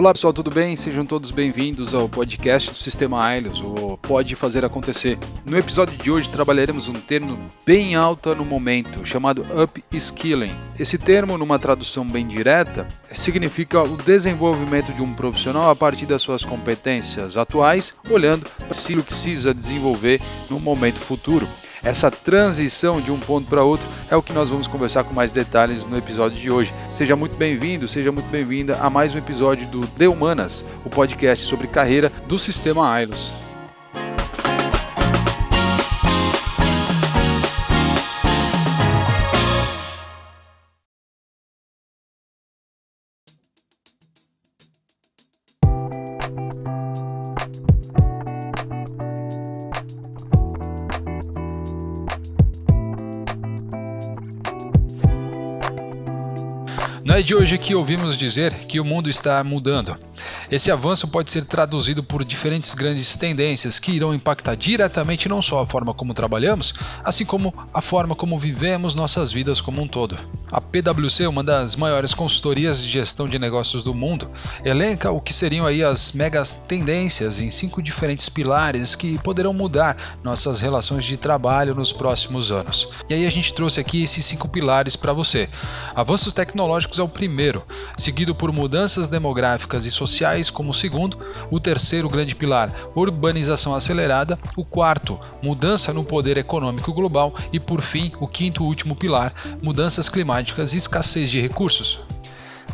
Olá pessoal, tudo bem? Sejam todos bem-vindos ao podcast do Sistema Ailos, o Pode Fazer Acontecer. No episódio de hoje trabalharemos um termo bem alta no momento, chamado upskilling. Esse termo, numa tradução bem direta, significa o desenvolvimento de um profissional a partir das suas competências atuais, olhando para o que precisa desenvolver no momento futuro. Essa transição de um ponto para outro é o que nós vamos conversar com mais detalhes no episódio de hoje. Seja muito bem-vindo, seja muito bem-vinda a mais um episódio do De Humanas, o podcast sobre carreira do Sistema Ailos. Não é de hoje que ouvimos dizer que o mundo está mudando. Esse avanço pode ser traduzido por diferentes grandes tendências que irão impactar diretamente não só a forma como trabalhamos, assim como a forma como vivemos nossas vidas como um todo. A PwC, uma das maiores consultorias de gestão de negócios do mundo, elenca o que seriam aí as megas tendências em cinco diferentes pilares que poderão mudar nossas relações de trabalho nos próximos anos. E aí a gente trouxe aqui esses cinco pilares para você. Avanços tecnológicos é o primeiro, seguido por mudanças demográficas e sociais como o segundo, o terceiro grande pilar, urbanização acelerada, o quarto, mudança no poder econômico global e por fim, o quinto e último pilar, mudanças climáticas e escassez de recursos.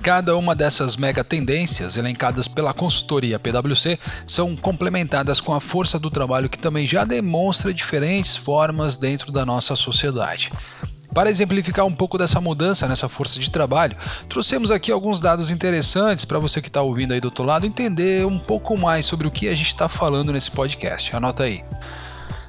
Cada uma dessas mega tendências elencadas pela consultoria PwC são complementadas com a força do trabalho que também já demonstra diferentes formas dentro da nossa sociedade. Para exemplificar um pouco dessa mudança nessa força de trabalho, trouxemos aqui alguns dados interessantes para você que está ouvindo aí do outro lado entender um pouco mais sobre o que a gente está falando nesse podcast. Anota aí.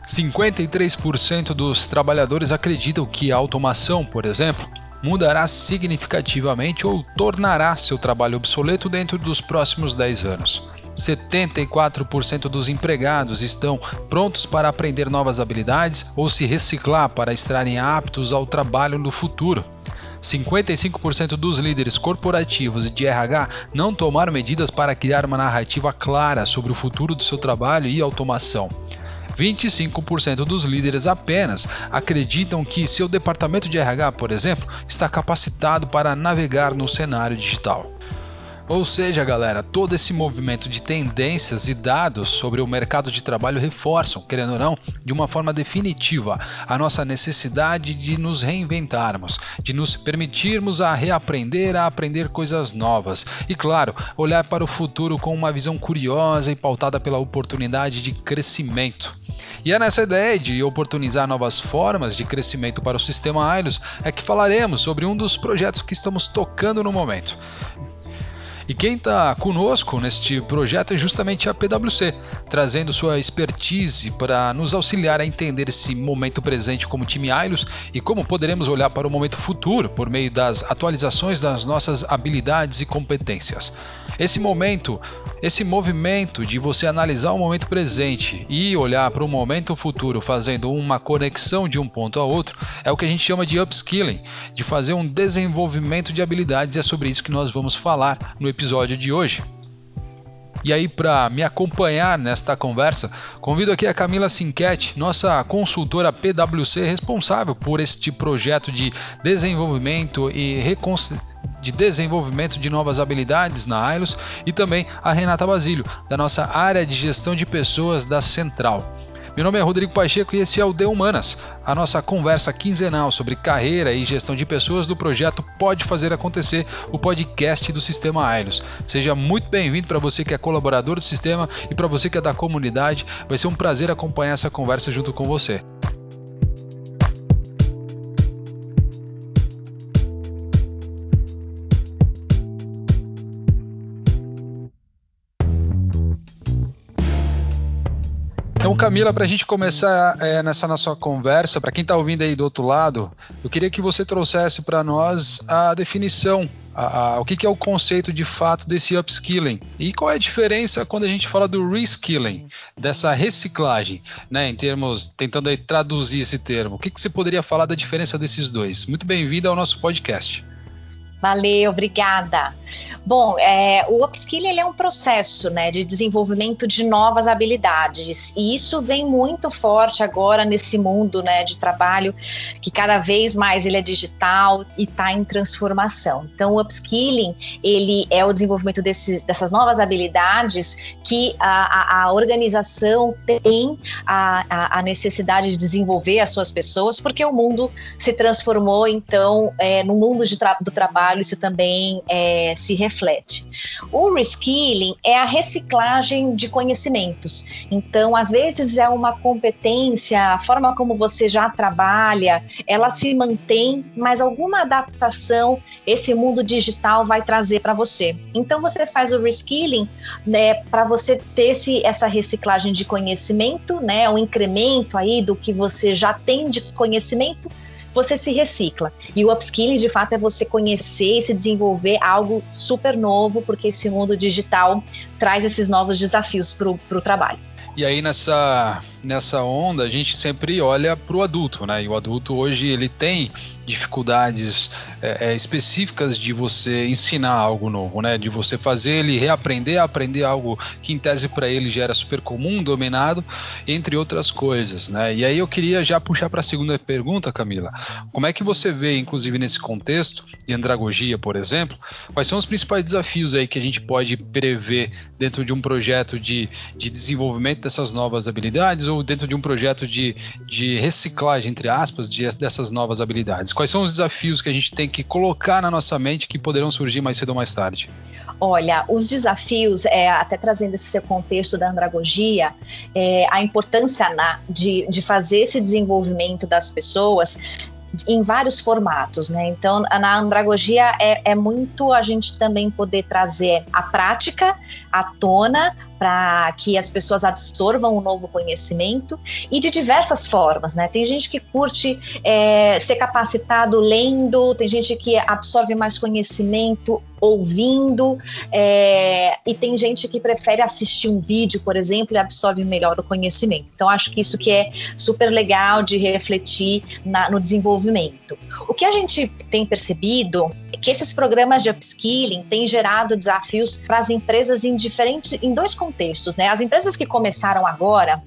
53% dos trabalhadores acreditam que a automação, por exemplo, mudará significativamente ou tornará seu trabalho obsoleto dentro dos próximos 10 anos. 74% dos empregados estão prontos para aprender novas habilidades ou se reciclar para estarem aptos ao trabalho no futuro. 55% dos líderes corporativos de RH não tomaram medidas para criar uma narrativa clara sobre o futuro do seu trabalho e automação. 25% dos líderes apenas acreditam que seu departamento de RH, por exemplo, está capacitado para navegar no cenário digital. Ou seja, galera, todo esse movimento de tendências e dados sobre o mercado de trabalho reforçam, querendo ou não, de uma forma definitiva, a nossa necessidade de nos reinventarmos, de nos permitirmos a reaprender, a aprender coisas novas e, claro, olhar para o futuro com uma visão curiosa e pautada pela oportunidade de crescimento. E é nessa ideia de oportunizar novas formas de crescimento para o sistema Ailos é que falaremos sobre um dos projetos que estamos tocando no momento. E quem está conosco neste projeto é justamente a PwC, trazendo sua expertise para nos auxiliar a entender esse momento presente como time Ailos e como poderemos olhar para o momento futuro por meio das atualizações das nossas habilidades e competências. Esse momento, esse movimento de você analisar o momento presente e olhar para o momento futuro fazendo uma conexão de um ponto a outro, é o que a gente chama de upskilling, de fazer um desenvolvimento de habilidades e é sobre isso que nós vamos falar no episódio de hoje. E aí, para me acompanhar nesta conversa, convido aqui a Camila Sinquete, nossa consultora PwC responsável por este projeto de desenvolvimento e de desenvolvimento de novas habilidades na Ailos e também a Renata Basílio, da nossa área de gestão de pessoas da Central. Meu nome é Rodrigo Pacheco e esse é o De Humanas, a nossa conversa quinzenal sobre carreira e gestão de pessoas do projeto Pode Fazer Acontecer, o podcast do Sistema Ailos. Seja muito bem-vindo para você que é colaborador do sistema e para você que é da comunidade. Vai ser um prazer acompanhar essa conversa junto com você. Camila, para a gente começar é, nessa nossa conversa, para quem está ouvindo aí do outro lado, eu queria que você trouxesse para nós a definição, a, a, o que, que, é o conceito de fato desse upskilling e qual é a diferença quando a gente fala do reskilling, dessa reciclagem, né, em termos, tentando aí traduzir esse termo. O que, que você poderia falar da diferença desses dois? Muito bem-vindo ao nosso podcast. Valeu, obrigada. Bom, é, o upskilling ele é um processo né, de desenvolvimento de novas habilidades e isso vem muito forte agora nesse mundo né, de trabalho que cada vez mais ele é digital e está em transformação. Então, o upskilling ele é o desenvolvimento desses, dessas novas habilidades que a, a, a organização tem a, a, necessidade de desenvolver as suas pessoas, porque o mundo se transformou, então, é, no mundo tra do trabalho isso também é, se reflete. O reskilling é a reciclagem de conhecimentos. Então, às vezes é uma competência, a forma como você já trabalha, ela se mantém, mas alguma adaptação esse mundo digital vai trazer para você. Então, você faz o reskilling né, para você ter esse, essa reciclagem de conhecimento, né, um incremento aí do que você já tem de conhecimento você se recicla. E o upskilling, de fato, é você conhecer e se desenvolver algo super novo, porque esse mundo digital traz esses novos desafios para o trabalho. E aí nessa, nessa onda a gente sempre olha para o adulto, né? E o adulto hoje ele tem dificuldades é, é, específicas de você ensinar algo novo, né? De você fazer ele reaprender, aprender algo que em tese para ele já era super comum, dominado, entre outras coisas, né? E aí eu queria já puxar para a segunda pergunta, Camila. Como é que você vê, inclusive nesse contexto de andragogia, por exemplo, quais são os principais desafios aí que a gente pode prever dentro de um projeto de, de desenvolvimento dessas novas habilidades ou dentro de um projeto de, de reciclagem, entre aspas, de, dessas novas habilidades? Quais são os desafios que a gente tem que colocar na nossa mente que poderão surgir mais cedo ou mais tarde? Olha, os desafios, é, até trazendo esse seu contexto da andragogia, é, a importância na, de, de fazer esse desenvolvimento das pessoas em vários formatos, né? Então, na andragogia é, é muito a gente também poder trazer a prática à tona para que as pessoas absorvam o um novo conhecimento e de diversas formas, né? Tem gente que curte é, ser capacitado lendo, tem gente que absorve mais conhecimento ouvindo, é, e tem gente que prefere assistir um vídeo, por exemplo, e absorve melhor o conhecimento. Então, acho que isso que é super legal de refletir na, no desenvolvimento. O que a gente tem percebido que esses programas de upskilling têm gerado desafios para as empresas em diferentes, em dois contextos, né? As empresas que começaram agora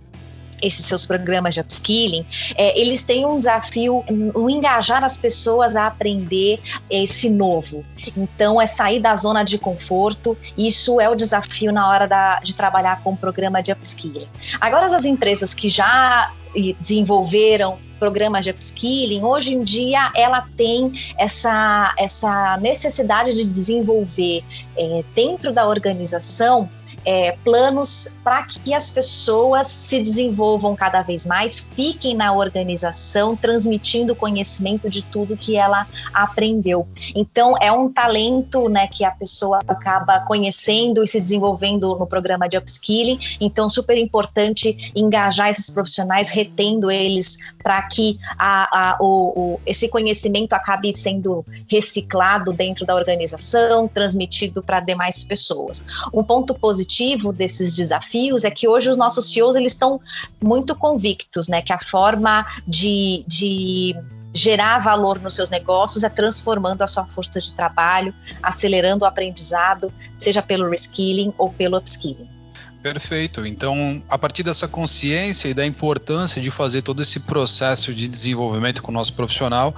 esses seus programas de upskilling, é, eles têm um desafio, um, engajar as pessoas a aprender esse novo. Então, é sair da zona de conforto, isso é o desafio na hora da, de trabalhar com o programa de upskilling. Agora, as empresas que já desenvolveram programas de upskilling, hoje em dia ela tem essa, essa necessidade de desenvolver é, dentro da organização é, planos para que as pessoas se desenvolvam cada vez mais, fiquem na organização, transmitindo conhecimento de tudo que ela aprendeu. Então, é um talento né, que a pessoa acaba conhecendo e se desenvolvendo no programa de upskilling. Então, super importante engajar esses profissionais, retendo eles para que a, a, o, o, esse conhecimento acabe sendo reciclado dentro da organização, transmitido para demais pessoas. Um ponto positivo positivo desses desafios é que hoje os nossos CEOs eles estão muito convictos, né, que a forma de, de gerar valor nos seus negócios é transformando a sua força de trabalho, acelerando o aprendizado, seja pelo reskilling ou pelo upskilling. Perfeito. Então, a partir dessa consciência e da importância de fazer todo esse processo de desenvolvimento com o nosso profissional,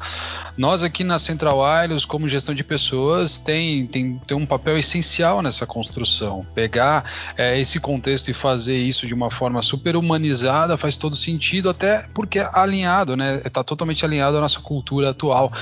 nós aqui na Central Wireless, como gestão de pessoas, tem, tem, tem um papel essencial nessa construção. Pegar é, esse contexto e fazer isso de uma forma super humanizada faz todo sentido, até porque é alinhado, né? Está totalmente alinhado à nossa cultura atual.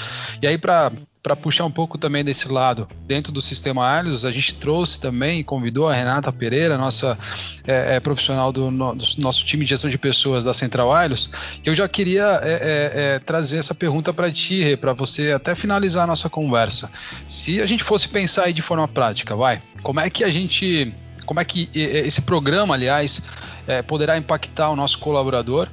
E aí, para para puxar um pouco também desse lado, dentro do sistema Arlios, a gente trouxe também, convidou a Renata Pereira, nossa é, é, profissional do, no, do, nosso time de gestão de pessoas da Central Arlios, que eu já queria é, é, é trazer essa pergunta para ti, para você até finalizar a nossa conversa. Se a gente fosse pensar aí de forma prática, vai, como é que a gente, como é que esse programa, aliás, é, poderá impactar o nosso colaborador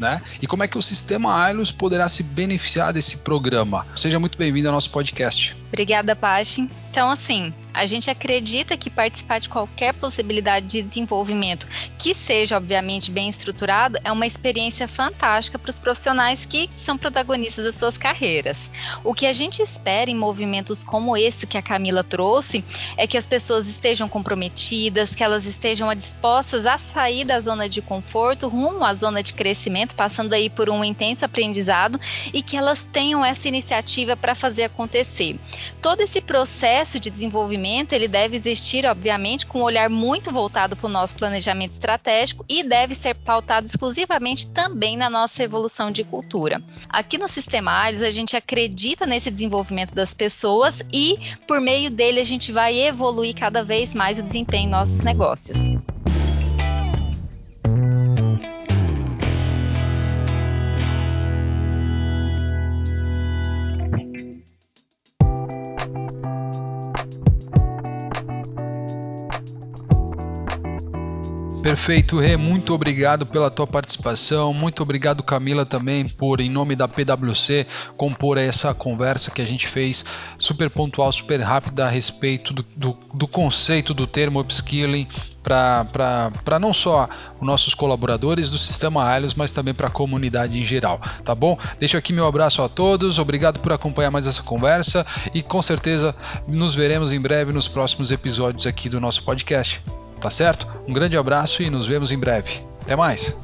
né? E como é que o sistema Ailos poderá se beneficiar desse programa? Seja muito bem-vindo ao nosso podcast. Obrigada, Paty. Então, assim, A gente acredita que participar de qualquer possibilidade de desenvolvimento que seja, obviamente, bem estruturado é uma experiência fantástica para os profissionais que são protagonistas das suas carreiras. O que a gente espera em movimentos como esse que a Camila trouxe é que as pessoas estejam comprometidas, que elas estejam dispostas a sair da zona de conforto rumo à zona de crescimento, passando aí por um intenso aprendizado e que elas tenham essa iniciativa para fazer acontecer. Todo esse processo de desenvolvimento, ele deve existir, obviamente, com um olhar muito voltado para o nosso planejamento estratégico e deve ser pautado exclusivamente também na nossa evolução de cultura. Aqui no Sistema Ares, a gente acredita nesse desenvolvimento das pessoas e, por meio dele, a gente vai evoluir cada vez mais o desempenho em nossos negócios. Perfeito, Rê, muito obrigado pela tua participação, muito obrigado Camila também por, em nome da PwC, compor essa conversa que a gente fez super pontual, super rápida a respeito do, do, do conceito do termo upskilling para não só os nossos colaboradores do Sistema Alios, mas também para a comunidade em geral, tá bom? Deixo aqui meu abraço a todos, obrigado por acompanhar mais essa conversa e com certeza nos veremos em breve nos próximos episódios aqui do nosso podcast. Tá certo? Um grande abraço e nos vemos em breve. Até mais!